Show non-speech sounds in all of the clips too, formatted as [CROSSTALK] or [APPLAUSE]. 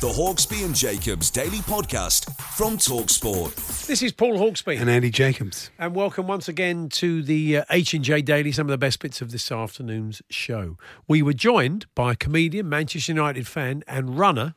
The Hawksbee and Jacobs Daily Podcast from Talksport. This is Paul Hawksbee. And Andy Jacobs. And welcome once again to the uh, H&J Daily, some of the best bits of this afternoon's show. We were joined by comedian, Manchester United fan and runner,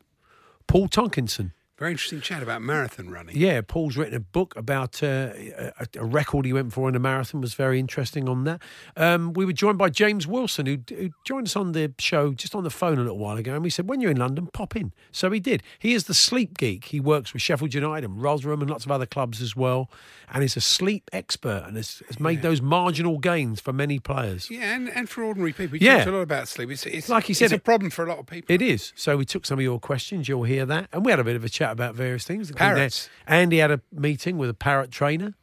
Paul Tonkinson. Very interesting chat about marathon running. Yeah, Paul's written a book about uh, a, a record he went for in a marathon. Was very interesting on that. Um, we were joined by James Wilson, who, who, joined us on the show just on the phone a little while ago, and we said, "When you're in London, pop in." So he did. He is the sleep geek. He works with Sheffield United and Rotherham and lots of other clubs as well, and is a sleep expert and has, has made yeah. those marginal gains for many players. Yeah, and, and for ordinary people. He yeah, a lot about sleep. It's, it's like he said, it's a problem for a lot of people. It is. So we took some of your questions. You'll hear that, and we had a bit of a chat about various things. Parrots. Andy had a meeting with a parrot trainer.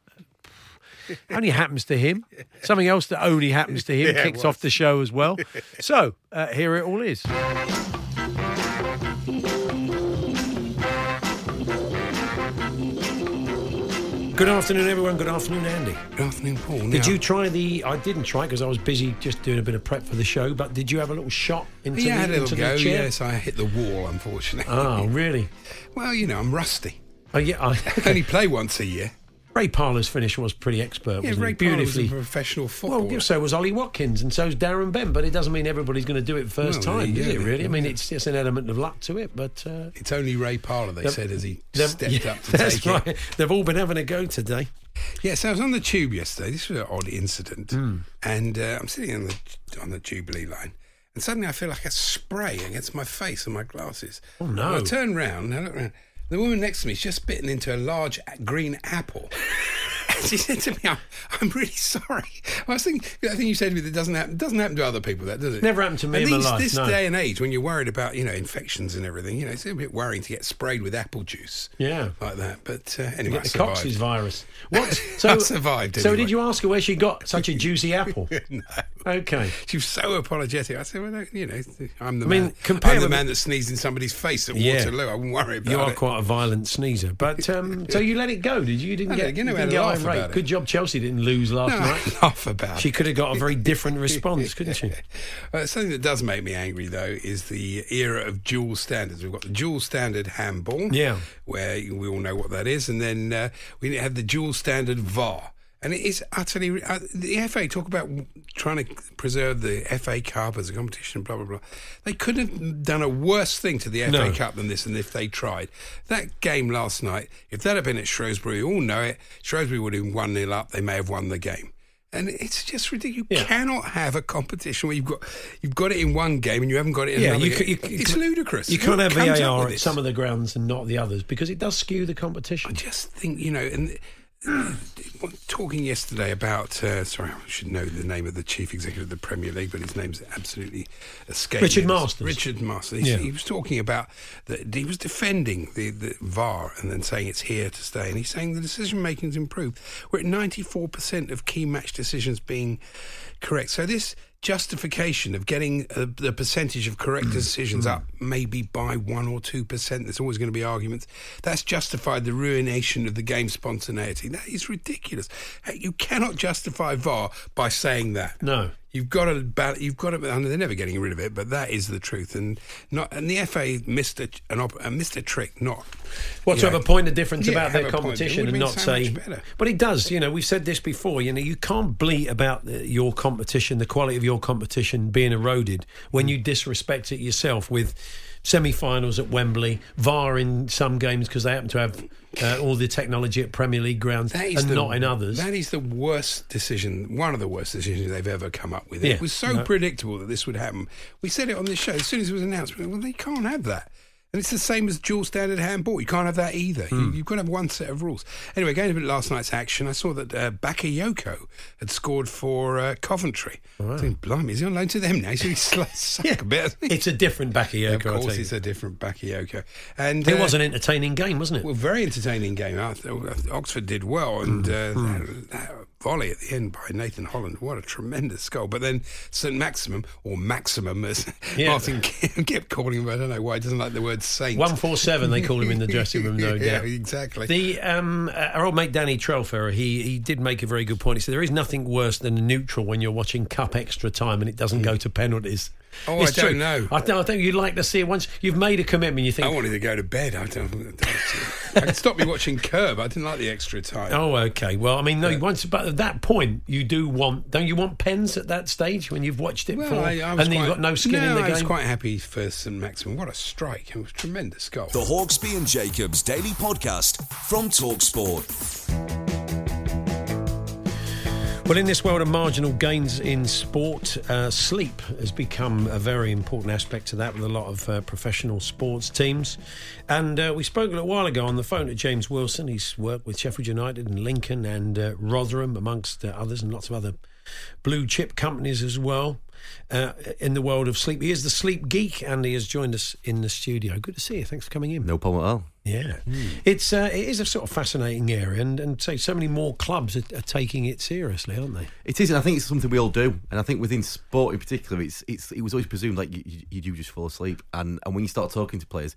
[LAUGHS] only happens to him. Something else that only happens to him yeah, kicks off the show as well. [LAUGHS] So uh, here it all is. Good afternoon, everyone. Good afternoon, Andy. Good afternoon, Paul. Did you try the? I didn't try because I was busy just doing a bit of prep for the show. But did you have a little shot into yeah, the, a little go. Yes, I hit the wall, unfortunately. Oh, really? [LAUGHS] well, you know, I'm rusty. Oh yeah, I okay. [LAUGHS] only play once a year. Ray Parlour's finish was pretty expert. Yeah, wasn't Ray it? Parlour was a professional footballer. Well, so was Ollie Watkins, and so's Darren Bent. But it doesn't mean everybody's going to do it first time, does it? Really? Yeah. I mean, it's just an element of luck to it. But uh, it's only Ray Parlour, they said, as he stepped yeah, up to that's take right. it. They've all been having a go today. Yes, I was on the tube yesterday. This was an odd incident, Mm. and uh, I'm sitting on the on the Jubilee line, and suddenly I feel like a spray against my face and my glasses. Oh no! And I turn round and I look around. The woman next to me is just bitten into a large green apple. And [LAUGHS] she said to me, I'm, I'm really sorry. I was thinking, I think you said to me that doesn't happen, doesn't happen to other people, that does it? Never happened to me At in my least life, this no. day and age, when you're worried about, you know, infections and everything, you know, it's a bit worrying to get sprayed with apple juice. Yeah. Like that. But uh, anyway, I the survived. Cox's virus. [LAUGHS] What? I survived So did you ask her where she got such a juicy [LAUGHS] apple? no. Okay. She was so apologetic. I said, well, no, you know, I'm the I mean, man. compare I'm the man that sneezed in somebody's face at Yeah. Waterloo. I wouldn't worry about it. You are it. quite a violent sneezer, but um, so you let it go, did you? You didn't I get, you know, you didn't get laugh about it. Good job, Chelsea didn't lose last No, night. [LAUGHS] Laugh about She it. could have got a very different response, couldn't she? [LAUGHS] Uh, something that does make me angry, though, is the era of dual standards. We've got the dual standard handball, Yeah. where we all know what that is, and then uh, we have the dual standard VAR. And it is utterly. Uh, the FA talk about trying to preserve the FA Cup as a competition, blah, blah, blah. They couldn't have done a worse thing to the FA No. Cup than this, and if they tried. That game last night, if that had been at Shrewsbury, we all know it, Shrewsbury would have been 1 0 up, they may have won the game. And it's just ridiculous. You Yeah. cannot have a competition where you've got you've got it in one game and you haven't got it in Yeah, another you, you, it's ludicrous. You can't have VAR at some of the grounds and not the others because it does skew the competition. I just think you know, and talking yesterday about. Uh, sorry, I should know the name of the chief executive of the Premier League, but his name's absolutely escaped. Richard. Masters. Richard Masters. He, Yeah. he was talking about that. He was defending the, the VAR and then saying it's here to stay. And he's saying the decision making's improved. We're at ninety four percent of key match decisions being correct. So this justification of getting uh, the percentage of correct Mm. decisions up maybe by one or two percent. There's always going to be arguments. That's justified the ruination of the game spontaneity. That is ridiculous. Hey, You cannot justify VAR by saying that. No. You've got to, you've got to. And they're never getting rid of it, but that is the truth. And not, and the FA missed a, an op, uh, missed a trick. Not you to know, have a point of difference yeah, about their a point. It competition and not so say. better. But it does. You know, we've said this before. You know, you can't bleat about your competition, the quality of your competition being eroded when you disrespect it yourself with semi-finals at Wembley, VAR in some games because they happen to have uh, all the technology at Premier League grounds and the, not in others. That is the worst decision, one of the worst decisions they've ever come up with. Yeah. It was so No. predictable that this would happen. We said it on this show as soon as it was announced. we went, Well, they can't have that. And it's the same as dual standard handball. You can't have that either. Hmm. You, you've got to have one set of rules. Anyway, going to last night's action, I saw that uh, Bakayoko had scored for uh, Coventry. I think, blimey, is he on loan to them now? He's really suck a [LAUGHS] bit. it's a different Bakayoko. of course, it's a different Bakayoko. And It uh, was an entertaining game, wasn't it? well, very entertaining game. Oxford did well, and uh, that, that volley at the end by Nathan Holland, what a tremendous goal. But then St Maximum, or Maximum, as Yeah. Martin [LAUGHS] kept calling him, I don't know why he doesn't like the word saint. One four seven, they call him in the dressing room, no [LAUGHS] yeah, doubt. exactly. The um, uh, our old mate Danny Trelfer, he he did make a very good point. He said there is nothing worse than a neutral when you're watching cup extra time and it doesn't go to penalties. Oh, It's I don't true. know. I, th- I think you'd like to see it once you've made a commitment. You think, I wanted to go to bed. I don't. I could stop me watching Curb. I didn't like the extra time. Oh, okay. Well, I mean, no. Once, but at that point, you do want. Don't you want pens at that stage when you've watched it Well, before, I, I was and then quite, you've got no skin no, in the I was game? quite happy for St Maximum. What a strike! It was a tremendous goal. The Hawksbee and Jacobs Daily Podcast from Talksport. Well, in this world of marginal gains in sport, uh, sleep has become a very important aspect to that with a lot of uh, professional sports teams. And uh, we spoke a little while ago on the phone to James Wilson. He's worked with Sheffield United and Lincoln and uh, Rotherham, amongst uh, others, and lots of other blue chip companies as well. Uh, in the world of sleep, he is the sleep geek, and he has joined us in the studio. Good to see you. Thanks for coming in. No problem at all. Yeah, it's uh, it is a sort of fascinating area, and and so so many more clubs are, are taking it seriously, aren't they? It is, and I think it's something we all do. And I think within sport in particular, it's it's it was always presumed like you, you, you do just fall asleep. And and when you start talking to players,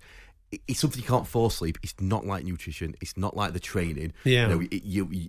it, it's something you can't fall asleep. It's not like nutrition. It's not like the training. Yeah. You know, it, you-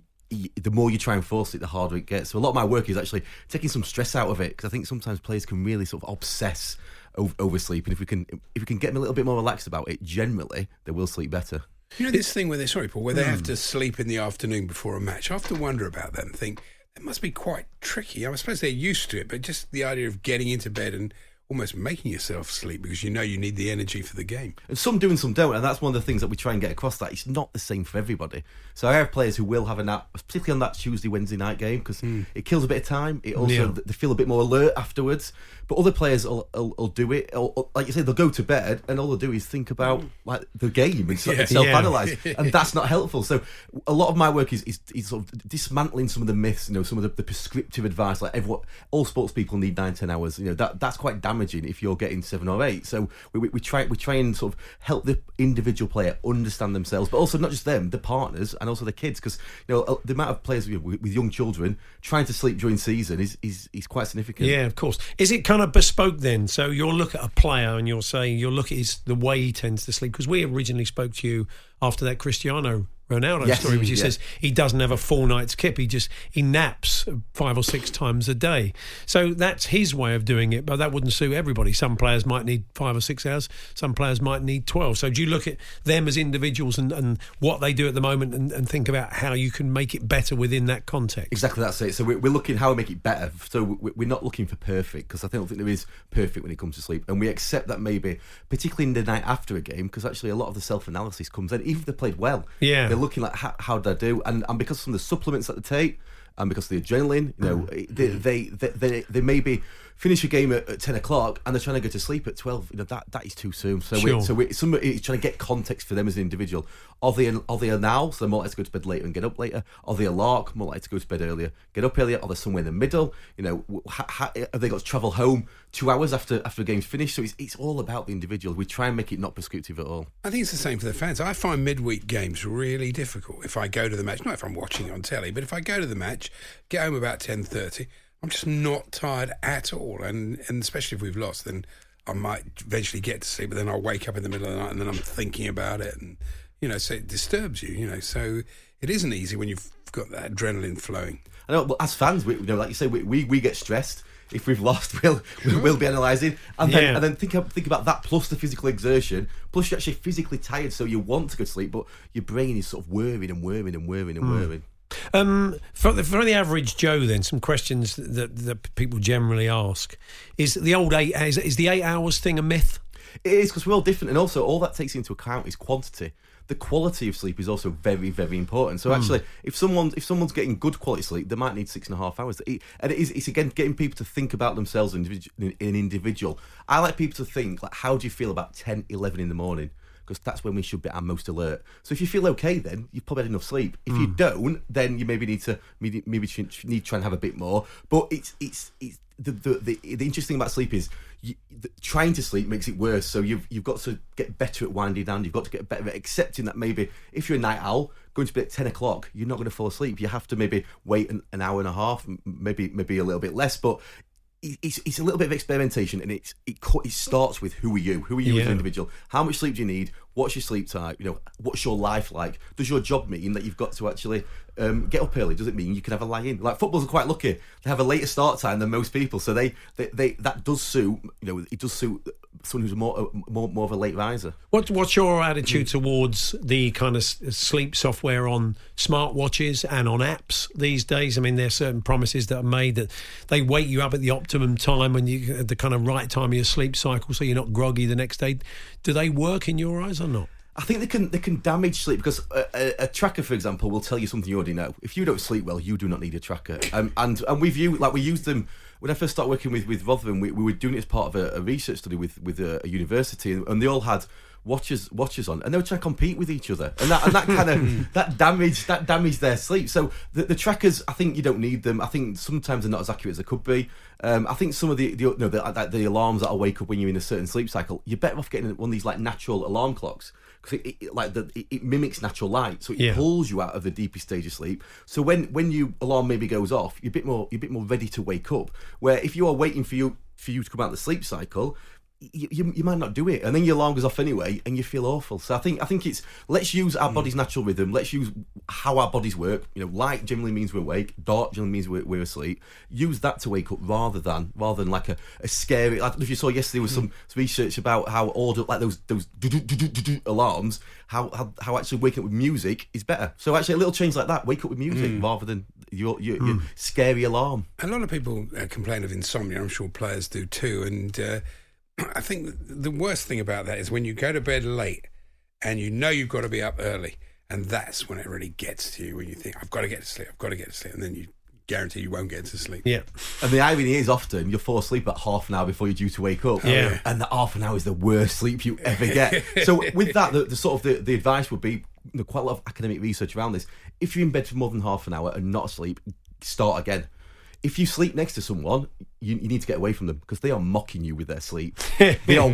the more you try and force it, the harder it gets. So a lot of my work is actually taking some stress out of it because I think sometimes players can really sort of obsess over, over. And if we can if we can get them a little bit more relaxed about it, generally they will sleep better. You know this thing where they sorry, Paul, where they Hmm. have to sleep in the afternoon before a match. I often wonder about that and think it must be quite tricky. I suppose they're used to it, but just the idea of getting into bed and almost making yourself sleep because you know you need the energy for the game. And some do and some don't, and that's one of the things that we try and get across. That it's not the same for everybody. So I have players who will have a nap, particularly on that Tuesday Wednesday night game, because hmm. it kills a bit of time. It also Yeah. they feel a bit more alert afterwards. But other players will, will, will do it, or, or, like you say, they'll go to bed and all they'll do is think about like the game and, Yeah. self analyze, [LAUGHS] and that's not helpful. So a lot of my work is, is, is sort of dismantling some of the myths, you know, some of the, the prescriptive advice. Like everyone, all sports people need nine ten hours. You know that that's quite damaging if you're getting seven or eight. So we, we, we try we try and sort of help the individual player understand themselves, but also not just them, the partners and also the kids, because you know uh, the amount of players with, with young children trying to sleep during season is is, is quite significant. Yeah, of course. Is it kind of bespoke then? So you'll look at a player and you'll say you'll look at his the way he tends to sleep because we originally spoke to you after that Cristiano Ronaldo Yes, story, which he yeah. says he doesn't have a full night's kip. He just he naps five or six times a day. So that's his way of doing it, but that wouldn't suit everybody. Some players might need five or six hours. Some players might need twelve. So do you look at them as individuals and, and what they do at the moment and, and think about how you can make it better within that context? Exactly, that's it. So we're, we're looking how we make it better. So we- we're not looking for perfect because I don't think there is perfect when it comes to sleep, and we accept that maybe, particularly in the night after a game, because actually a lot of the self analysis comes in. Even if they played well, Yeah. They're looking like how, how did I do, and and because some of the supplements that they take, and because of the adrenaline, you know, Mm. they, they they they they maybe finish a game at, at ten o'clock and they're trying to go to sleep at twelve. You know that that is too soon. So Sure. we, so we, somebody is trying to get context for them as an individual. Are they are they a now? So they're more likely to go to bed later and get up later. Are they a lark? More likely to go to bed earlier, get up earlier. Are they somewhere in the middle? You know, ha, ha, have they got to travel home two hours after after a game's finished? So it's it's all about the individual. We try and make it not prescriptive at all. I think it's the same for the fans. I find midweek games really difficult. If I go to the match, not if I'm watching on telly, but if I go to the match, get home about ten thirty, I'm just not tired at all. And and especially if we've lost, then I might eventually get to sleep, but then I'll wake up in the middle of the night and then I'm thinking about it, and you know, so it disturbs you. You know, so it isn't easy when you've got that adrenaline flowing. I know, but as fans, we, you know, like you say, we, we, we get stressed if we've lost. [LAUGHS] We'll we'll, we'll be analysing, and then Yeah. and then think think about that plus the physical exertion, plus you're actually physically tired, so you want to go to sleep, but your brain is sort of whirring and whirring and whirring and hmm. whirring. Um, for the for the average Joe, then some questions that that people generally ask is the old eight is, is the eight hours thing a myth? It is because we're all different, and also all that takes into account is quantity. The quality of sleep is also very, very important. So actually, if someone if someone's getting good quality sleep, they might need six and a half hours. It- and it is it's again getting people to think about themselves individu- an individual. I like people to think like, how do you feel about 10, 11 in the morning? Because that's when we should be at our most alert. So if you feel okay, then you've probably had enough sleep. If you hmm. don't, then you maybe need to maybe maybe need to try and have a bit more. But it's it's it's the the the, the interesting thing about sleep is you, the, trying to sleep makes it worse. So you've you've got to get better at winding down. You've got to get better at accepting that maybe if you're a night owl, going to bed at ten o'clock, you're not going to fall asleep. You have to maybe wait an, an hour and a half, maybe maybe a little bit less, but. It- It's, it's a little bit of experimentation, and it's it it starts with who are you? Who are you as an individual? How much sleep do you need? What's your sleep type? You know, what's your life like? Does your job mean that you've got to actually um, get up early? Does it mean you can have a lie in? Like footballers are quite lucky; they have a later start time than most people, so they they, they that does suit. You know, it does suit someone who's more more more of a late riser. What, what's your attitude towards the kind of sleep software on smartwatches and on apps these days? I mean, there are certain promises that are made that they wake you up at the optimum time when you the kind of right time of your sleep cycle, so you're not groggy the next day. Do they work in your eyes or not? I think they can they can damage sleep because a, a, a tracker, for example, will tell you something you already know. If you don't sleep well, you do not need a tracker. Um, and and we've used like we used them when I first started working with with Rotherham. We, we were doing it as part of a, a research study with with a, a university, and, and they all had watches watches on, and they were trying to compete with each other, and that and that kind of [LAUGHS] that damaged that damaged their sleep. So the, the trackers, I think you don't need them. I think sometimes they're not as accurate as they could be. Um, I think some of the the, you know, the, the the alarms that'll wake up when you're in a certain sleep cycle, you're better off getting one of these like natural alarm clocks because it, it, like the, it, it mimics natural light, so it Yeah. pulls you out of the deepest stage of sleep. So when when you alarm maybe goes off, you're a bit more you're a bit more ready to wake up. Where if you are waiting for you for you to come out of the sleep cycle. You, you, you might not do it, and then your alarm goes off anyway, and you feel awful. So I think I think it's let's use our body's natural rhythm. Let's use how our bodies work. You know, light generally means we're awake. Dark generally means we're, we're asleep. Use that to wake up rather than rather than like a, a scary. Know if you saw yesterday was some research about how order like those those alarms. How, how how actually waking up with music is better. So actually a little change like that, wake up with music rather than your your, your scary alarm. A lot of people uh, complain of insomnia. I'm sure players do too. And uh, [CLEARS THROAT] I think the worst thing about that is when you go to bed late and you know you've got to be up early. And that's when it really gets to you when you think, I've got to get to sleep, I've got to get to sleep. And then you guarantee you won't get to sleep. Yeah. And the irony is often you'll fall asleep at half an hour before you're due to wake up. Oh, yeah. And that half an hour is the worst sleep you ever get. [LAUGHS] so with that, the, the sort of the, the advice would be quite a lot of academic research around this. If you're in bed for more than half an hour and not asleep, start again. If you sleep next to someone, you, you need to get away from them because they are mocking you with their sleep. [LAUGHS] they are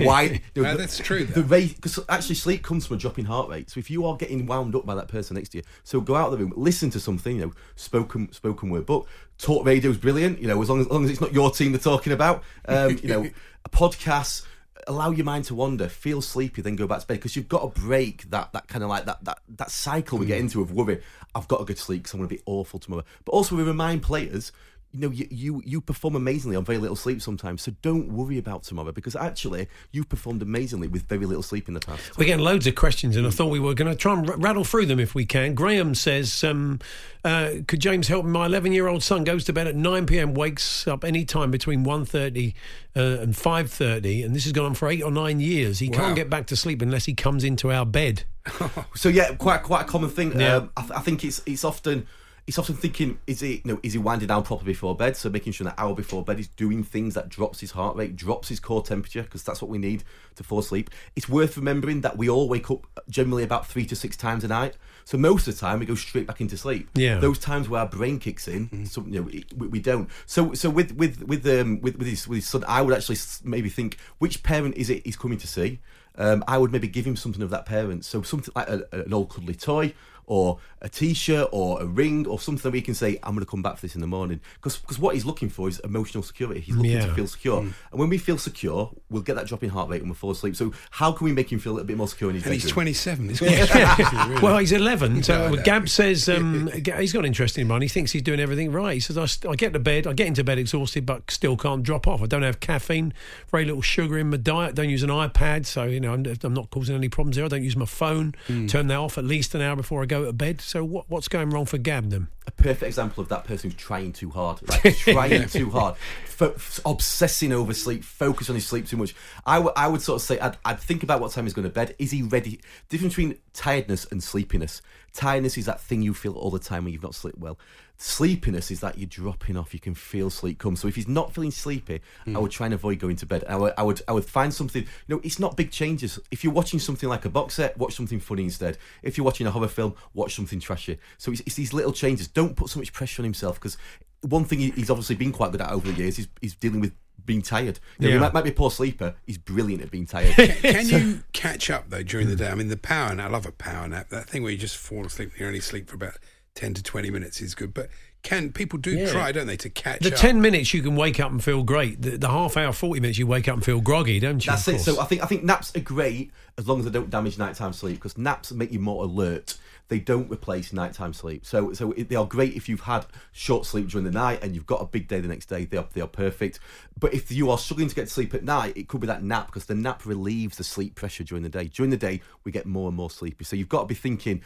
you No, the- that's true, The rate, because actually sleep comes from a drop in heart rate. So if you are getting wound up by that person next to you, so go out of the room, listen to something, you know, spoken spoken word book. Talk radio is brilliant, you know, as long as, as long as it's not your team they're talking about. Um, you know, [LAUGHS] a podcast. Allow your mind to wander, feel sleepy, then go back to bed because you've got to break that that kind of like that that that cycle we get into of worry. I've got to go to sleep because I'm going to be awful tomorrow. But also we remind players you know, you, you you perform amazingly on very little sleep sometimes. So don't worry about tomorrow because actually you've performed amazingly with very little sleep in the past. We're getting loads of questions, and I thought we were going to try and r- rattle through them if we can. Graham says, um, uh, "Could James help? My 11-year-old son goes to bed at 9 p.m., wakes up any time between 1.30 uh, and 5.30, and this has gone on for eight or nine years. He Wow. can't get back to sleep unless he comes into our bed." [LAUGHS] So yeah, quite quite a common thing. Yeah. Um, I, th- I think it's it's often it's often thinking is he you know is he winding down properly before bed? So making sure that hour before bed he's doing things that drops his heart rate, drops his core temperature because that's what we need to fall asleep. It's worth remembering that we all wake up generally about three to six times a night. So most of the time we go straight back into sleep. Yeah. Those times where our brain kicks in, so, you know, we, we don't. So so with with with um with, with his with his son, I would actually maybe think which parent is it he's coming to see. Um, I would maybe give him something of that parent. So something like a, an old cuddly toy or a t-shirt or a ring or something where he can say, I'm going to come back for this in the morning. Because what he's looking for is emotional security. He's looking Yeah. to feel secure. And when we feel secure, we'll get that drop in heart rate and we'll fall asleep. So how can we make him feel a bit more secure in his And he's 27. [LAUGHS] He's [LAUGHS] got well, he's 11. So No, no. Gab says um, [LAUGHS] he's got an interesting mind. He thinks he's doing everything right. He says, I, st- I get to bed, I get into bed exhausted, but still can't drop off. I don't have caffeine, very little sugar in my diet, don't use an iPad. So, you know, I'm, I'm not causing any problems there. I don't use my phone, turn that off at least an hour before I go to bed. So what, what's going wrong for Gab then? a perfect example of that person who's trying too hard, like [LAUGHS] trying too hard, fo- obsessing over sleep, focus on his sleep too much. I, w- I would sort of say, I'd, I'd think about what time he's going to bed. Is he ready? Difference between tiredness and sleepiness. Tiredness is that thing you feel all the time when you've not slept well. Sleepiness is that you're dropping off. You can feel sleep come. So if he's not feeling sleepy, I would mm. try and avoid going to bed. I would, I would, I would find something. You know, it's not big changes. If you're watching something like a box set, watch something funny instead. If you're watching a horror film, watch something trashy. So it's, it's these little changes. Don't put so much pressure on himself because one thing he's obviously been quite good at over the years is, is dealing with being tired. You know, Yeah. He might, might be a poor sleeper. He's brilliant at being tired. Can [LAUGHS] you catch up though during the mm. day? I mean, the power nap. I love a power nap. That thing where you just fall asleep and you only sleep for about ten to twenty minutes is good. But can people do Yeah. try, don't they, to catch The up? 10 minutes you can wake up and feel great. The, the half hour, 40 minutes you wake up and feel groggy, don't you? That's it. So. I think I think naps are great as long as they don't damage nighttime sleep because naps make you more alert. They don't replace nighttime sleep. So so it, they are great if you've had short sleep during the night and you've got a big day the next day. They are they are perfect. But if you are struggling to get to sleep at night, it could be that nap because the nap relieves the sleep pressure during the day. During the day, we get more and more sleepy. So you've got to be thinking,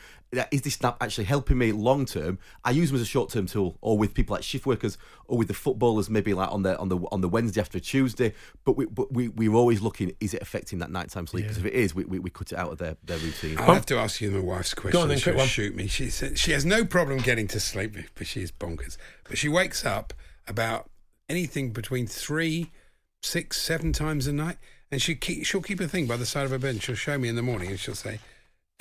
is this nap actually helping me long term? I use them as a short term tool, or with people like shift workers, or with the footballers, maybe like on the on the on the Wednesday after Tuesday. But we but we we're always looking, is it affecting that nighttime sleep? Because if it is, we, we, we cut it out of their, their routine. I'll have to ask you my wife's question. on then, She'll quick one. shoot me. She said she has no problem getting to sleep, but she is bonkers. But she wakes up about anything between three, six, seven times a night, and she keep, she'll keep a thing by the side of her bed. and She'll show me in the morning, and she'll say.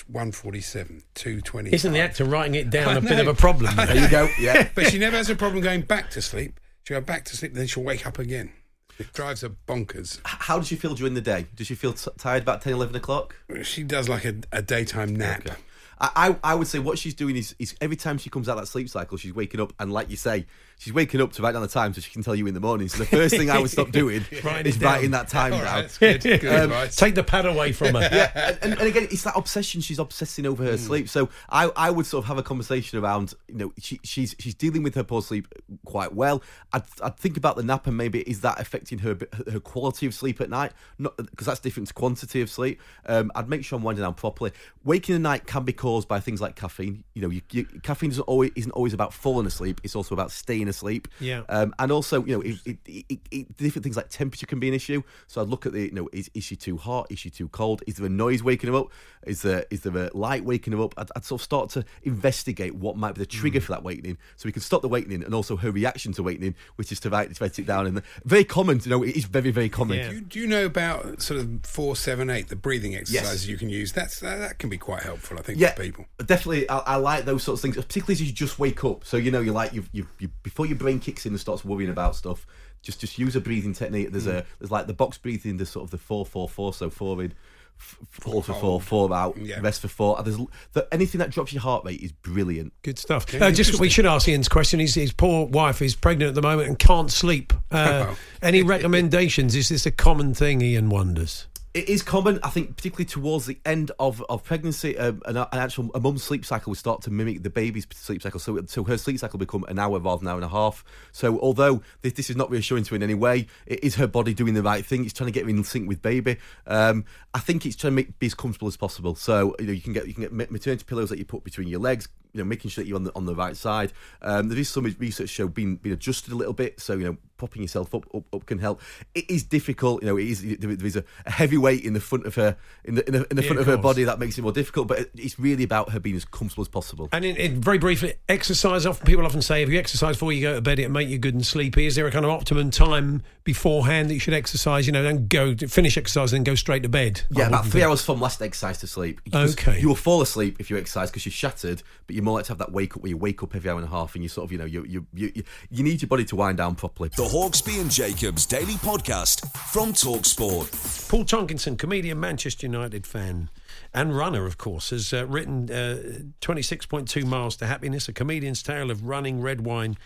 147, 220. Isn't the actor writing it down I a bit of a problem? There you go. Yeah. [LAUGHS] But she never has a problem going back to sleep. She'll go back to sleep, then she'll wake up again. It drives her bonkers. How does she feel during the day? Does she feel t- tired about 10, 11 o'clock? She does like a, a daytime nap. Okay. I, I I would say what she's doing is, is every time she comes out that sleep cycle, she's waking up and like you say, she's waking up to write down the time so she can tell you in the morning. So the first thing I would stop doing [LAUGHS] Writing is writing that time All down. right, good. Good Um, advice. Take the pad away from her. [LAUGHS] yeah, and, and again, it's that obsession. She's obsessing over her sleep. So I, I would sort of have a conversation around, you know, she, she's she's dealing with her poor sleep quite well. I'd, I'd think about the nap and maybe is that affecting her her quality of sleep at night? Not because that's different to quantity of sleep. Um, I'd make sure I'm winding down properly. Waking at night can be caused by things like caffeine. You know, you, you, caffeine doesn't always isn't always about falling asleep. It's also about staying asleep. Yeah. Um, and also, you know, it, it, it, it, different things like temperature can be an issue. So I'd look at the, you know, is, is she too hot? Is she too cold? Is there a noise waking her up? Is there is there a light waking her up? I'd, I'd sort of start to investigate what might be the trigger for that wakening, so we can stop the wakening and also her reaction to wakening, which is to write, to write it down. And very common, you know, it is very very common. Yeah. Do you, do you know about sort of four, seven, eight, the breathing exercises you can use? That's that, that can be quite helpful, I think, yeah, for people. definitely. I, I like those sorts of things, particularly as you just wake up. So you know, you're like you you you before your brain kicks in and starts worrying about stuff. Just just use a breathing technique. There's Mm. a there's like the box breathing, the sort of the four four four. So four in, f- hold for four, four out, Yeah. rest for four. There's the, anything that drops your heart rate is brilliant. Good stuff. Uh, just we should ask Ian's question. His, his poor wife is pregnant at the moment and can't sleep. Uh, [LAUGHS] Oh. any recommendations? Is this a common thing? Ian wonders. It is common, I think, particularly towards the end of, of pregnancy. Um, an, an actual a mum's sleep cycle will start to mimic the baby's sleep cycle, so so her sleep cycle will become an hour rather than an hour and a half. So although this, this is not reassuring to her in any way, it is her body doing the right thing. It's trying to get her in sync with baby. Um, I think it's trying to make be as comfortable as possible. So you know you can get you can get maternity pillows that you put between your legs. You know, making sure that you're on the on the right side. Um, there is some research show being being adjusted a little bit, so you know popping yourself up up, up can help. It is difficult, you know. It is there is a, heavy weight in the front of her in the in the, in the Yeah, front of of her body that makes it more difficult. But it's really about her being as comfortable as possible. And in, in, very briefly, exercise. Often people often say if you exercise before you go to bed, it'll make you good and sleepy. Is there a kind of optimum time beforehand that you should exercise? You know, don't go finish exercise and then go straight to bed. Yeah, about three think. hours from last exercise to sleep. Okay. You will fall asleep if you exercise because you're shattered, but you're more like to have that wake up where you wake up every hour and a half and you sort of, you know, you you you, you, you need your body to wind down properly. The Hawksbee and Jacobs Daily Podcast from Talksport. Paul Tonkinson, comedian, Manchester United fan, and runner, of course, has uh, written uh, 26.2 Miles to Happiness, a comedian's tale of running, red wine,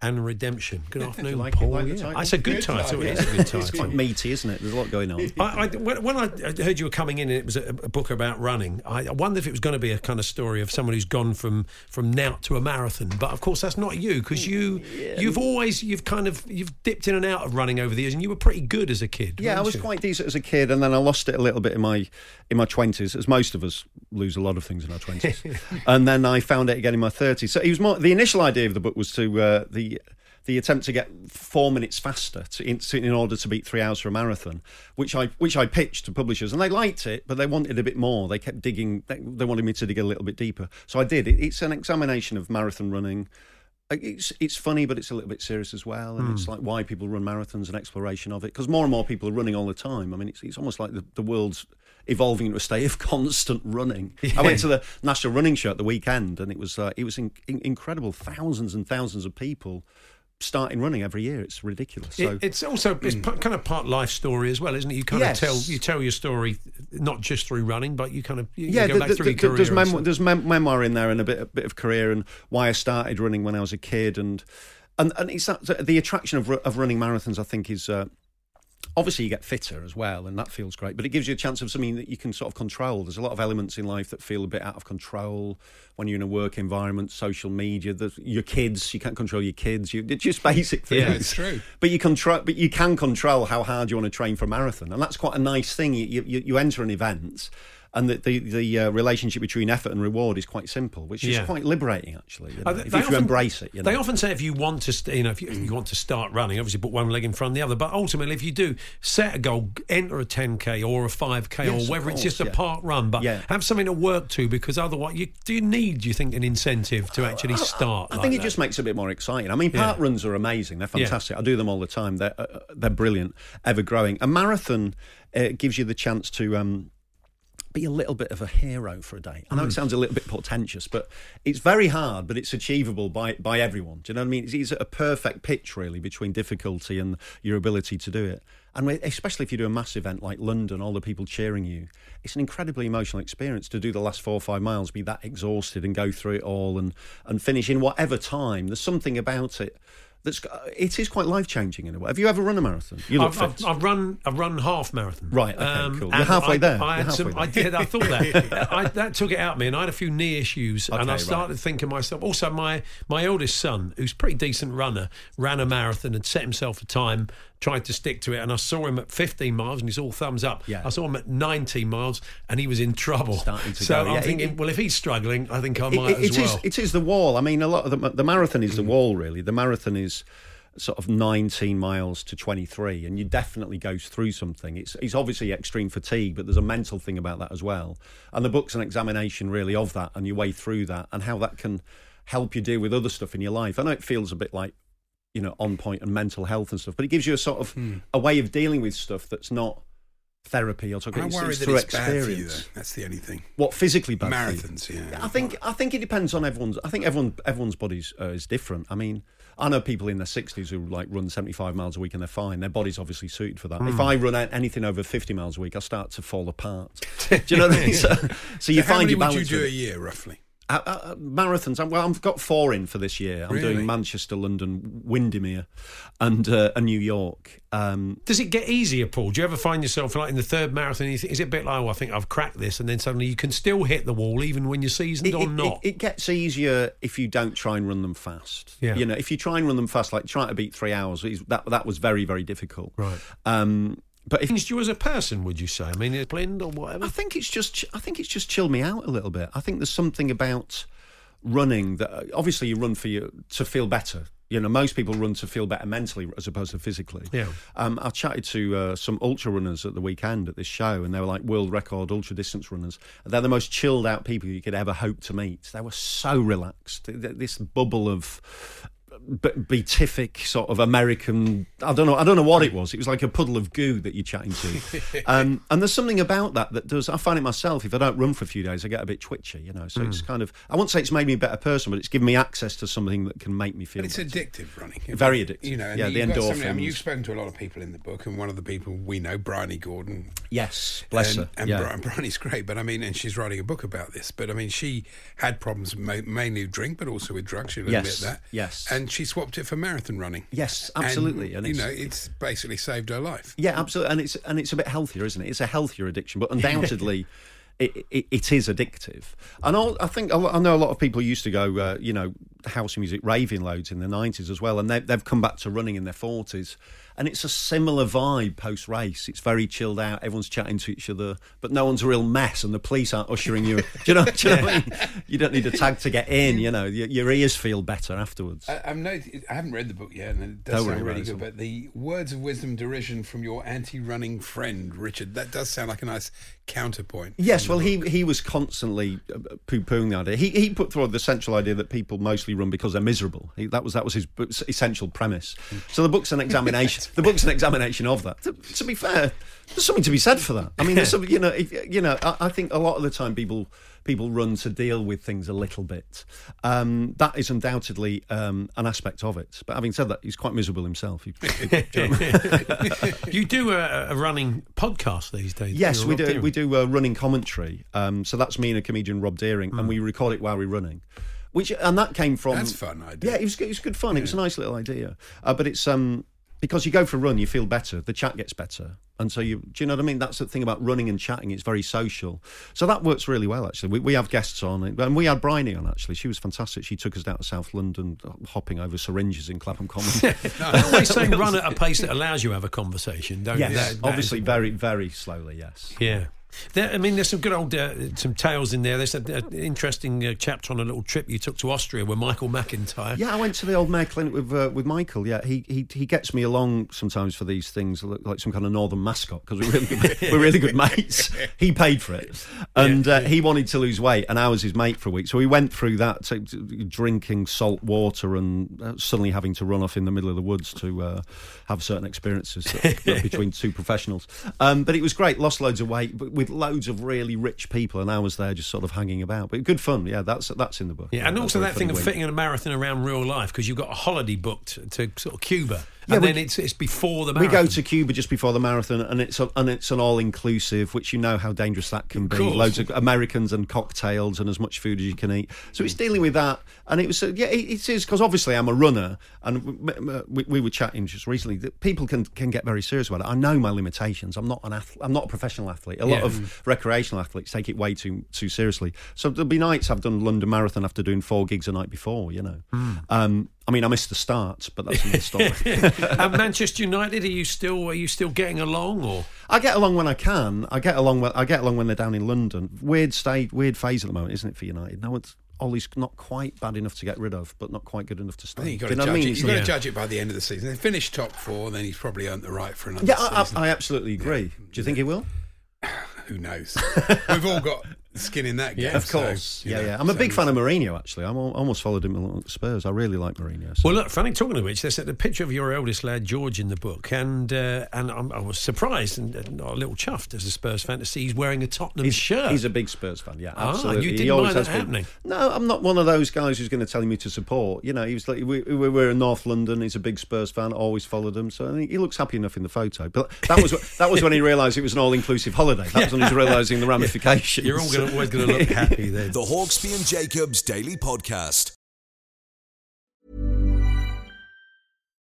and Redemption. Good afternoon, like it? Paul. Like yeah. title? It's a good, Good title. It is a good title. It's quite meaty, isn't it? There's a lot going on. I, I, when I heard you were coming in and it was a, a book about running, I, wondered if it was going to be a kind of story of someone who's gone from from nout to a marathon. But of course, that's not you because you you've always you've kind of you've dipped in and out of running over the years, and you were pretty good as a kid. Yeah, I was you? quite decent as a kid, and then I lost it a little bit in my in my twenties, as most of us lose a lot of things in our twenties. [LAUGHS] and then I found it again in my thirties. So it was more the initial idea of the book was to uh, the the attempt to get four minutes faster to, in, in order to beat three hours for a marathon, which I which I pitched to publishers, and they liked it, but they wanted a bit more. They kept digging. They, they wanted me to dig a little bit deeper, so I did. It, it's an examination of marathon running. It's it's funny, but it's a little bit serious as well, and it's hmm. like why people run marathons and exploration of it. Because more and more people are running all the time. I mean, it's it's almost like the, the world's evolving into a state of [LAUGHS] constant running. I went to the National Running Show at the weekend, and it was uh, it was in, in, incredible. Thousands and thousands of people starting running every year. It's ridiculous. So It, it's also it's p- kind of part life story as well, isn't it? You kind Yes. of tell you tell your story not just through running, but you kind of you, yeah, go the- back the- through the- your career. there's, mem- there's mem- memoir in there and a bit a bit of career and why I started running when I was a kid and and and it's that the attraction of of running marathons. I think is. Uh, Obviously, you get fitter as well, and that feels great. But it gives you a chance of something that you can sort of control. There's a lot of elements in life that feel a bit out of control when you're in a work environment, social media. There's your kids, you can't control your kids. You, it's just [LAUGHS] basic things. Yeah, it's true. But you control, but you can control how hard you want to train for a marathon, and that's quite a nice thing. You you, you enter an event, and the the, the uh, relationship between effort and reward is quite simple, which is Yeah. quite liberating actually. you know, Uh, they- if, they you often- embrace it, you know. They often say if you want to, st- you know, if you, you want to start running, obviously put one leg in front of the other. But ultimately, if you do set a goal, enter a 10k or a 5k Yes, or whether it's just course, a yeah. park run, but Yeah. have something to work to because otherwise, you do you need, you think, an incentive to actually start? I like think it that? just makes it a bit more exciting. I mean, Yeah. park runs are amazing. They're Yeah. fantastic. I do them all the time. They're uh, they're brilliant, ever growing. A marathon uh, gives you the chance to. Um, be a little bit of a hero for a day. I know Mm. it sounds a little bit portentous, but it's very hard, but it's achievable by by everyone. Do you know what I mean? It's, it's a perfect pitch, really, between difficulty and your ability to do it. And especially if you do a mass event like London, all the people cheering you, it's an incredibly emotional experience to do the last four or five miles, be that exhausted, and go through it all, and and finish in whatever time. There's something about it that's it is quite life changing in a way. Have you ever run a marathon? You look I've, fit. I've, I've run I've run half marathon. Right, okay, um, cool. You're halfway I, there. I, had some, halfway I there. did. I thought that [LAUGHS] I, that took it out of me, and I had a few knee issues, and Okay, I right. started thinking myself. Also, my my oldest son, who's a pretty decent runner, ran a marathon and set himself a time. Tried to stick to it, and I saw him at 15 miles, and he's all thumbs up. Yeah. I saw him at 19 miles, and he was in trouble. To so go, I'm yeah, thinking, it- well, if he's struggling, I think I might it- as it is- well. it is the wall. I mean, a lot of the the marathon is the mm. wall. Really, the marathon is sort of 19 miles to 23, and you definitely goes through something. It's it's obviously extreme fatigue, but there's a mental thing about that as well. And the book's an examination really of that and your way through that and how that can help you deal with other stuff in your life. I know it feels a bit like you know on point and mental health and stuff, but it gives you a sort of a way of dealing with stuff that's not therapy or something. I It's, worry it's that it's bad for you, though. That's the only thing. What physically bad? Marathons, yeah. I think I think it depends on everyone's. I think everyone everyone's bodies uh, is different. I mean, I know people in their sixties who like run seventy five miles a week and they're fine. Their body's obviously suited for that. Hmm. If I run anything over fifty miles a week, I start to fall apart. [LAUGHS] Do you know what I mean? So, so you So how find many your would you do a year, roughly? Uh, uh, marathons. I'm- Well, I've got four in for this year. I'm Really? doing Manchester, London, Windermere, and uh, and New York. Um, Does it get easier, Paul? Do you ever find yourself like in the third marathon? Think, is it a bit like, oh, I think I've cracked this, and then suddenly you can still hit the wall even when you're seasoned it, or it- not? It, it gets easier if you don't try and run them fast. Yeah. You know, if you try and run them fast, like trying to beat three hours, that that was very very difficult. Right. Um, but if changed you as a person, would you say? I mean, it's blend or whatever. I think it's just I think it's just chilled me out a little bit. I think there's something about running that obviously you run for you to feel better. You know, most people run to feel better mentally as opposed to physically. Yeah. Um, I chatted to uh, some ultra runners at the weekend at this show, and they were like world record ultra distance runners. They're the most chilled out people you could ever hope to meet. They were so relaxed. Th- th- This bubble of beatific sort of American. I don't know. I don't know what it was. It was like a puddle of goo that you're chatting to. [LAUGHS] um, and there's something about that that does. I find it myself. If I don't run for a few days, I get a bit twitchy. You know. So Hmm. it's kind of. I won't say it's made me a better person, but it's given me access to something that can make me feel. But it's better. addictive running. Very addictive. You know, Yeah, the you've I mean, you've spoken to a lot of people in the book, and one of the people we know, Bryony Gordon. Yes, bless and, her. And yeah. Bri- [LAUGHS] Bryony's great, but I mean, and she's writing a book about this. But I mean, she had problems mainly with drink, but also with drugs. She'll Yes, admit that. yes. And and she swapped it for marathon running. Yes, absolutely. And, And you know, it's basically saved her life. Yeah, absolutely, and it's and it's a bit healthier, isn't it? It's a healthier addiction, but undoubtedly. [LAUGHS] It, it, it is addictive, and I'll, I think I know a lot of people used to go, uh, you know, house music raving loads in the nineties as well, and they, they've come back to running in their forties, and it's a similar vibe post race. It's very chilled out. Everyone's chatting to each other, but no one's a real mess, and the police aren't ushering you. [LAUGHS] do you know? Do you know what I mean? You don't need a tag to get in. You know, your, your ears feel better afterwards. I, I'm no, I haven't read the book yet, and it does Don't sound worry really about it. good. But the words of wisdom, derision from your anti-running friend Richard, that does sound like a nice counterpoint. Yes, well, he he was constantly uh, poo-pooing the idea. He he put forward the central idea that people mostly run because they're miserable. He, that was that was his essential premise. So the book's an [LAUGHS] examination. The book's an examination of that. To, to be fair, there's something to be said for that. I mean, there's some, you know, if, you know, I, I think a lot of the time people people run to deal with things a little bit. Um, that is undoubtedly um, an aspect of it. But having said that, he's quite miserable himself. He, [LAUGHS] [LAUGHS] you do a, a running podcast these days. Yes, we do. Deering. We do uh, running commentary. Um, so that's me and a comedian, Rob Deering, and we record it while we're running. Which and that came from. That's a fun idea. Yeah, it was good- it was good fun. It was a nice little idea. Uh, but it's um because you go for a run, you feel better. The chat gets better, and so you do you know what I mean? That's the thing about running and chatting. It's very social, so that works really well. Actually, we, we have guests on, and we had Bryony on. Actually, she was fantastic. She took us down to South London, hopping over syringes in Clapham Common. [LAUGHS] I always [LAUGHS] say run at a pace that allows you to have a conversation, don't yes, you? That- that obviously, is- very very slowly. Yes. Yeah. There, I mean, there's some good old uh, some tales in there. There's an interesting uh, chapter on a little trip you took to Austria with Michael McIntyre. Yeah, I went to the old Mayr Clinic with uh, with Michael. Yeah, he, he he gets me along sometimes for these things, like some kind of northern mascot because we're really good, we're really good mates. [LAUGHS] He paid for it, and uh, he wanted to lose weight, and I was his mate for a week. So we went through that, to, to drinking salt water, and uh, suddenly having to run off in the middle of the woods to uh, have certain experiences that- [LAUGHS] between two professionals. Um, but it was great. Lost loads of weight, but with loads of really rich people, and I was there just sort of hanging about. But good fun. Yeah, that's that's in the book. Yeah, and also that thing of week. fitting in a marathon around real life because you've got a holiday booked to sort of Cuba, Yeah, and we- then it's it's before the We go to Cuba just before the marathon, and it's a, and it's an all inclusive, which you know how dangerous that can be. Loads of Americans and cocktails and as much food as you can eat. So it's dealing with that, and it was uh, yeah, it, it is because obviously I'm a runner, and we, we were chatting just recently that people can can get very serious about it. I know my limitations. I'm not an athlete. I'm not a professional athlete. A lot Yeah. of recreational athletes take it way too too seriously. So there'll be nights I've done London Marathon after doing four gigs a night before. You know, Hmm. um, I mean I missed the start, but that's another story. [LAUGHS] At Manchester United, are you still are you still getting along or? I get along when I can. I get along. When, I get along when they're down in London. Weird state, weird phase at the moment, isn't it for United? No one's. Ole's not quite bad enough to get rid of, but not quite good enough to stay. I think you've got to judge I mean? it. You've got not- to judge it by the end of the season. They finished top four, then he's probably earned the right for another Yeah, I, season. I, I absolutely agree. Do you think he will? [SIGHS] Who knows? We've all got skin in that game. Yeah, Of course. you yeah, know, yeah. I'm a big fan of Mourinho. Actually, I'm al- almost followed him along at Spurs. I really like Mourinho. so- Well, look, funny talking of which, there's a picture of your eldest lad George in the book, and uh, and I'm, I was surprised and a little chuffed as a Spurs fan to see he's wearing a Tottenham He's, shirt. he's a big Spurs fan, yeah, Ah, absolutely. you didn't mind that been. happening? No, I'm not one of those guys who's going to tell me to support. You know, he was like, we, we were in North London. He's a big Spurs fan. Always followed him, so I think he looks happy enough in the photo. But that was [LAUGHS] that was when he realised it was an all-inclusive holiday. That was when he was realising the [LAUGHS] ramifications. You're all gonna, always going to look happy then. The Hawksbee and Jacobs Daily Podcast.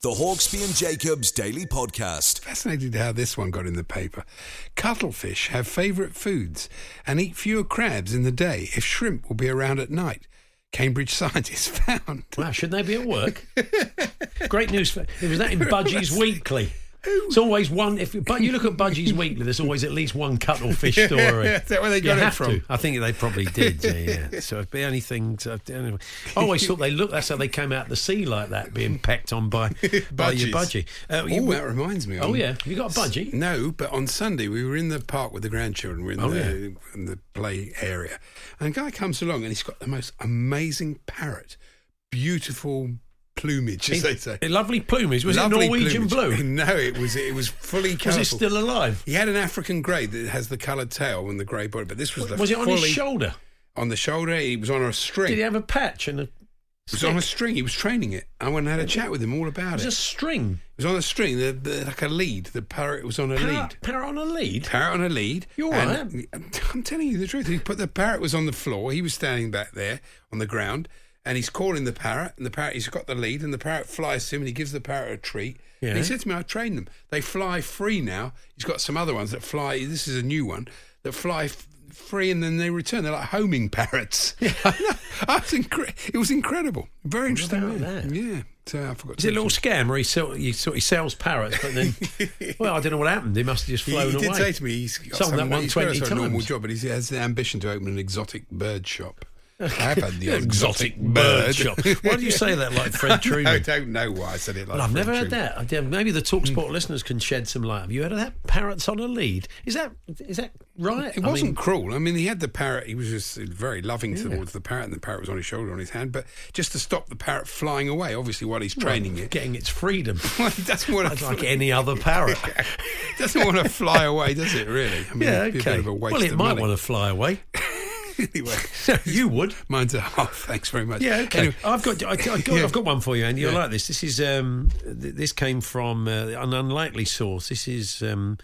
The Hawksbee and Jacobs Daily Podcast. Fascinated how this one got in the paper. Cuttlefish have favourite foods and eat fewer crabs in the day if shrimp will be around at night. Cambridge [LAUGHS] scientists found. Wow, shouldn't they be at work? [LAUGHS] Great news. For, it was that in Budgie's Weekly. It's always one. If but you look at Budgie's Weekly, there's always at least one cuttlefish [LAUGHS] story. Is that where they You got it have from? to. I think they probably did. Yeah. yeah. [LAUGHS] So it'd be anything. To, anyway. I always thought they looked. That's how they came out the sea like that, being pecked on by by your budgie. Budgies. Uh, Oh, you- that reminds me. Oh on- yeah, you got a budgie. No, but on Sunday we were in the park with the grandchildren. We're in, Oh, the, in the play area, and a guy comes along and he's got the most amazing parrot, beautiful plumage, as they say. Lovely plumage. Was Lovely it Norwegian plumage. blue? [LAUGHS] No, it was. It was fully Was colourful. it still alive? He had an African grey that has the coloured tail and the grey body, but this was the Was it on his shoulder? On the shoulder, he was on a string. Did he have a patch and a? It was on a string. He was training it. I went and had a chat with him all about It was it. Was a string. It was on a string, the, the, like a lead. The parrot was on a lead. Parrot, parrot on a lead. Parrot on a lead. You're and I'm telling you the truth. He put the parrot was on the floor. He was standing back there on the ground, and he's calling the parrot. And the parrot, he's got the lead, and the parrot flies to him, and he gives the parrot a treat. And he said to me, "I trained them. They fly free now. He's got some other ones that fly. This is a new one that fly." F- Free and then they return. They're like homing [LAUGHS] parrots. [LAUGHS] Yeah, [LAUGHS] I was incre- it was incredible. Very interesting. that? Yeah, so I forgot. Is it a little scam where he, sell, he, sort he sells parrots, but then, well, I don't know what happened. He must have just flown he did away. say to me he's got that some- one he's got a normal job, but he has the ambition to open an exotic bird shop. I have had the exotic, bird shop. Why do you say that like Fred [LAUGHS] I Trueman? don't know why I said it like Well, I've Fred never heard Trueman. that. I Maybe the hmm. Talksport listeners can shed some light. Have you heard of that? Parrots on a lead. Is that is that right? It I wasn't mean, cruel. I mean, he had the parrot. He was just very loving towards the parrot, and the parrot was on his shoulder, on his hand. But just to stop the parrot flying away, obviously, while he's training it, getting its freedom. [LAUGHS] well, he doesn't want It's to. like any other parrot. [LAUGHS] doesn't want to fly away, does it? Really? I mean, yeah, it'd be okay. a bit of a waste well, it might money. want to fly away. [LAUGHS] anyway, [LAUGHS] you would. mine's a half. [LAUGHS] Thanks very much. Yeah, okay. Anyway, I've got, I, have got, Yeah. I've got one for you, Andy. You'll Yeah. like this. This is, um, th- this came from uh, an unlikely source. This is um,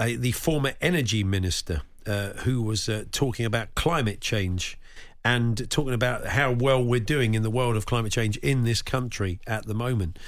a, the former energy minister uh, who was uh, talking about climate change and talking about how well we're doing in the world of climate change in this country at the moment.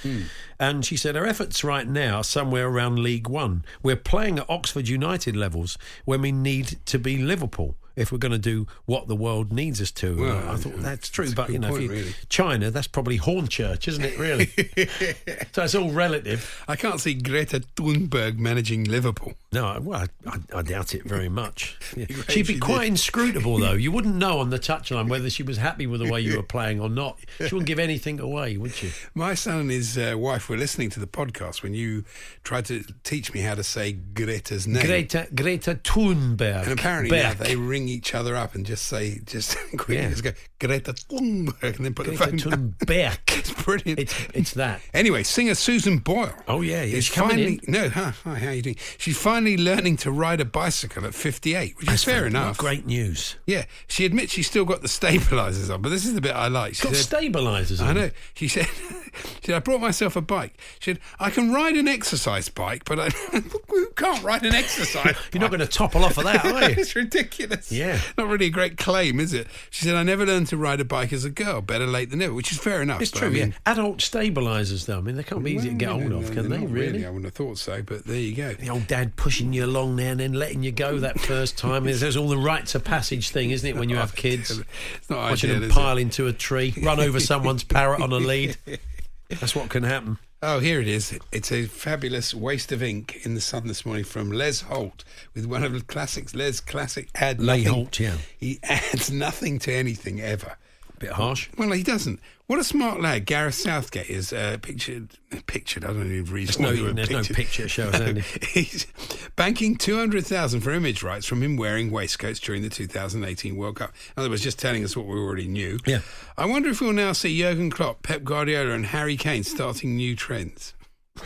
And she said, Our efforts right now are somewhere around League One. We're playing at Oxford United levels when we need to be Liverpool. If we're going to do what the world needs us to, Well, Uh, I thought that's true, that's but you know, if point, you, really. China, that's probably Hornchurch, isn't it? Really? [LAUGHS] so it's all relative. I can't see Greta Thunberg managing Liverpool. No, well, I, I, I doubt it very much. [LAUGHS] Yeah. She'd be quite inscrutable, though. You wouldn't know on the touchline whether she was happy with the way you were [LAUGHS] playing or not. She wouldn't give anything away, would she? My son and his uh, wife were listening to the podcast when you tried to teach me how to say Greta's name. Greta Greta Thunberg. And apparently now they ring each other up and just say, just [LAUGHS] quickly, Yeah. just go, Greta Thunberg, and then put Greta the phone. Thunberg. It's brilliant. It's it's that. Anyway, singer Susan Boyle. Oh, yeah, yeah. She's coming finally no. Huh, hi, how are you doing? She's finally learning to ride a bicycle at 58, which is fair enough. Great news. Yeah, she admits she's still got the stabilisers on, but this is the bit I like. She Got said- stabilisers. I know. She said, [LAUGHS] she said, I brought myself a bike. She said, I can ride an exercise bike, but I [LAUGHS] can't ride an exercise [LAUGHS] You're not going to topple off of that, are you? it's ridiculous. Yeah. Not really a great claim, is it? She said, I never learned to ride a bike as a girl. Better late than never, which is fair enough. It's but true, I mean, yeah. Adult stabilisers, though. I mean, they can't be easy to get well, hold no, of, can they're not Really? I wouldn't have thought so, but there you go. The old dad pushing you along there and then letting you go that first time. There's, there's all the rites of passage thing, isn't it, when you have [LAUGHS] oh, kids? It's not Watching ideal, them is it? pile into a tree, run over someone's parrot on a lead. [LAUGHS] That's what can happen. Oh, here it is. It's a fabulous waste of ink in the sun this morning from Les Holt with one of the classics. Les classic add Les. Holt, yeah. He [LAUGHS] adds nothing to anything ever. Bit harsh. Well, he doesn't. What a smart lad Gareth Southgate is. Uh, pictured, pictured. I don't even read. There's no, there's no picture show. Andy. [LAUGHS] He's banking two hundred thousand for image rights from him wearing waistcoats during the 2018 World Cup. In other words, just telling us what we already knew. Yeah. I wonder if we'll now see Jurgen Klopp, Pep Guardiola, and Harry Kane starting new trends. [LAUGHS]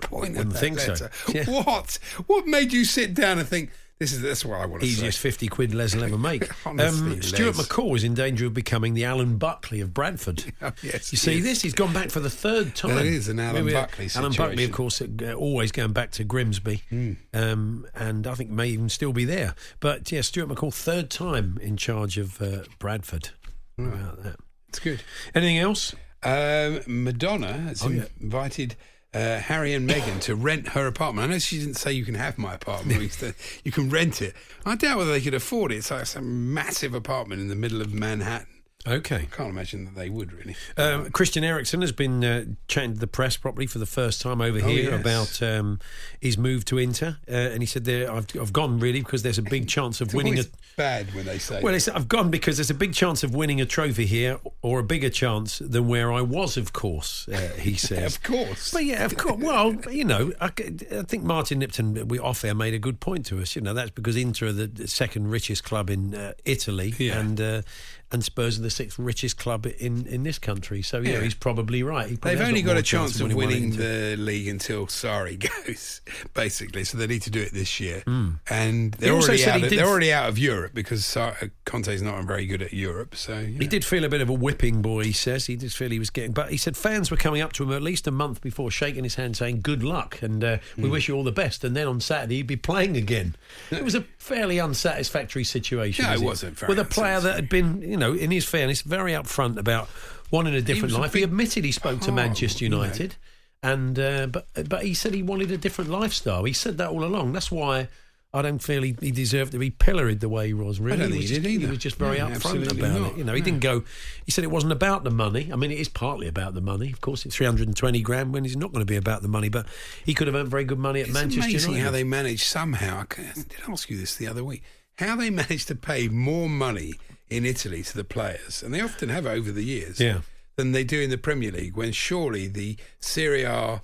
point Wouldn't think so. Yeah. What? What made you sit down and think this is that's what I want to say. Easiest say? 50 quid Les will ever make. [LAUGHS] Honestly, um, Stuart Les. McCall is in danger of becoming the Alan Buckley of Bradford. [LAUGHS] Oh, yes, you see is. this? He's gone back for the third time. That is an Alan we- Buckley Alan Buckley, of course, uh, always going back to Grimsby, Hmm. um, and I think may even still be there. But yeah, Stuart McCall, third time in charge of uh, Bradford. How about that? It's good. Anything else? Um, Madonna has Oh, yeah. invited uh, Harry and Meghan to rent her apartment. I know she didn't say you can have my apartment, you you can rent it. I doubt whether they could afford it. It's like some massive apartment in the middle of Manhattan. Okay. I can't imagine that they would really. Um, Christian Eriksen has been uh, chatting to the press properly for the first time over Oh, here yes. about um, his move to Inter, uh, and he said, there, I've, "I've gone really because there's a big [LAUGHS] chance of winning a." bad when they say. Well. I've gone because there's a big chance of winning a trophy here, or a bigger chance than where I was. Of course, uh, he [LAUGHS] says. of course. But yeah, of course. Well, you know, I, I think Martin Nipton, we off air, made a good point to us. You know, that's because Inter are the second richest club in uh, Italy, Yeah. and uh, and Spurs are the sixth richest club in, in this country. So yeah, Yeah. he's probably right. He probably They've only got more a chance of winning the league until Sarri [LAUGHS] goes, basically. So they need to do it this year. And they're already out. Of, did- they're already out of Europe because uh, Conte's not very good at Europe. So yeah. He did feel a bit of a whipping boy, he says. He did feel he was getting. But he said fans were coming up to him at least a month before, shaking his hand, saying, Good luck, and uh, Hmm. we wish you all the best. And then on Saturday, he'd be playing again. [LAUGHS] It was a fairly unsatisfactory situation. No, it was wasn't With a player that had been, you know, in his fairness, very upfront about wanting a different was a life. he admitted he spoke to part, Manchester you know. United. And uh, but but he said he wanted a different lifestyle. He said that all along. That's why I don't feel he, he deserved to be pilloried the way he was. Really, don't think was he did either. was just very No, upfront about not. it. You know, he No. didn't go. He said it wasn't about the money. I mean, it is partly about the money. Of course, it's three hundred and twenty grand when it's not going to be about the money. But he could have earned very good money at It's Manchester amazing United. how they managed somehow. I did ask you this the other week. How they [LAUGHS] managed to pay more money in Italy to the players, and they often have over the years, Yeah. than they do in the Premier League. When surely the Serie A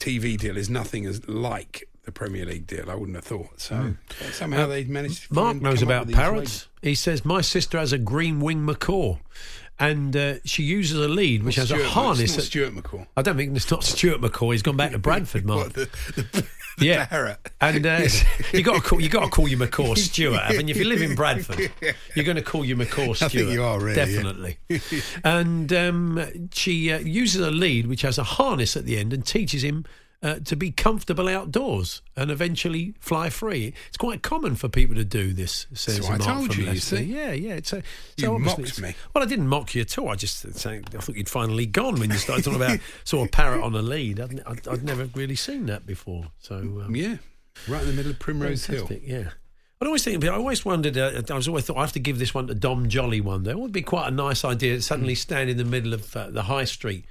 TV deal is nothing as like the Premier League deal. I wouldn't have thought. So hmm. somehow uh, they managed. to Mark knows about parrots. He says my sister has a green wing macaw, and uh, she uses a lead which has Stuart, a harness. It's Stuart McCall. I don't think it's not Stuart McCaw. He's gone back to Bradford, [LAUGHS] Mark. What, the, the, the [LAUGHS] yeah, parrot. and uh, [LAUGHS] you got to call you got to call you McCaw Stewart. haven't you? If you live in Bradford, you're going to call you McCaw Stewart. think you are, really, yeah. definitely. and um, she uh, uses a lead which has a harness at the end and teaches him. Uh, to be comfortable outdoors and eventually fly free. It's quite common for people to do this. Says what I told you, you see. Yeah, yeah. It's a, You so obviously mocked me. Well, I didn't mock you at all. I just I thought you'd finally gone when you started talking about [LAUGHS] sort of parrot on a lead. I'd, I'd, I'd never really seen that before. So um, Yeah, right in the middle of Primrose Hill. Yeah. I always think, I always wondered. Uh, I was always thought I have to give this one to Dom Jolly one day. It would be quite a nice idea to suddenly stand in the middle of uh, the high street.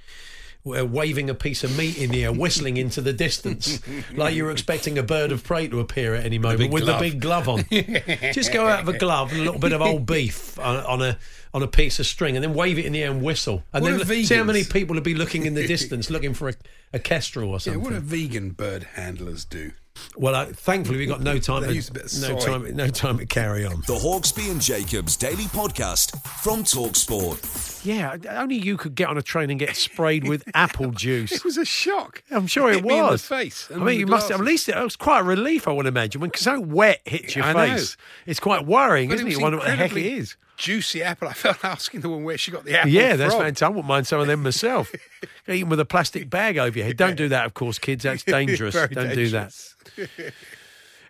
Uh, waving a piece of meat in the air, whistling into the distance, [LAUGHS] like you're expecting a bird of prey to appear at any moment with glove. the big glove on. [LAUGHS] Just go out of a glove and a little bit of old beef on, on a on a piece of string, and then wave it in the air and whistle, and What then see how many people would be looking in the [LAUGHS] distance, looking for a, a kestrel or Yeah, something. what do vegan bird handlers do? Well, uh, thankfully we got no time. They To, use a bit of no time. No time to carry on. The Hawksbee and Jacobs Daily Podcast from Talksport. Yeah, only you could get on a train and get sprayed with [LAUGHS] apple juice. It was a shock. I'm sure it Hit me in the was. face I mean, the you must at least it was quite a relief. I would imagine when so wet hits your I know. face. It's quite worrying, But isn't it? was wonder what the heck it incredibly is. Juicy apple. [LAUGHS] I felt asking the woman where she got the apple. Yeah, that's from. fantastic. I wouldn't mind some of them myself. [LAUGHS] Eating with a plastic bag over your head. Don't do that, of course, kids. That's [LAUGHS] dangerous. Don't do that.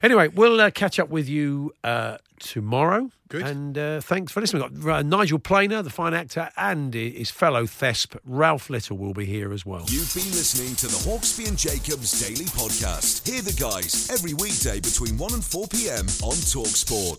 Anyway, we'll uh, catch up with you uh, tomorrow. Good. And uh, thanks for listening. We've got uh, Nigel Planer, the fine actor, and his fellow Thesp, Ralph Little, will be here as well. You've been listening to the Hawksbee and Jacobs Daily Podcast. Hear the guys every weekday between 1 and 4 p.m. on Talksport.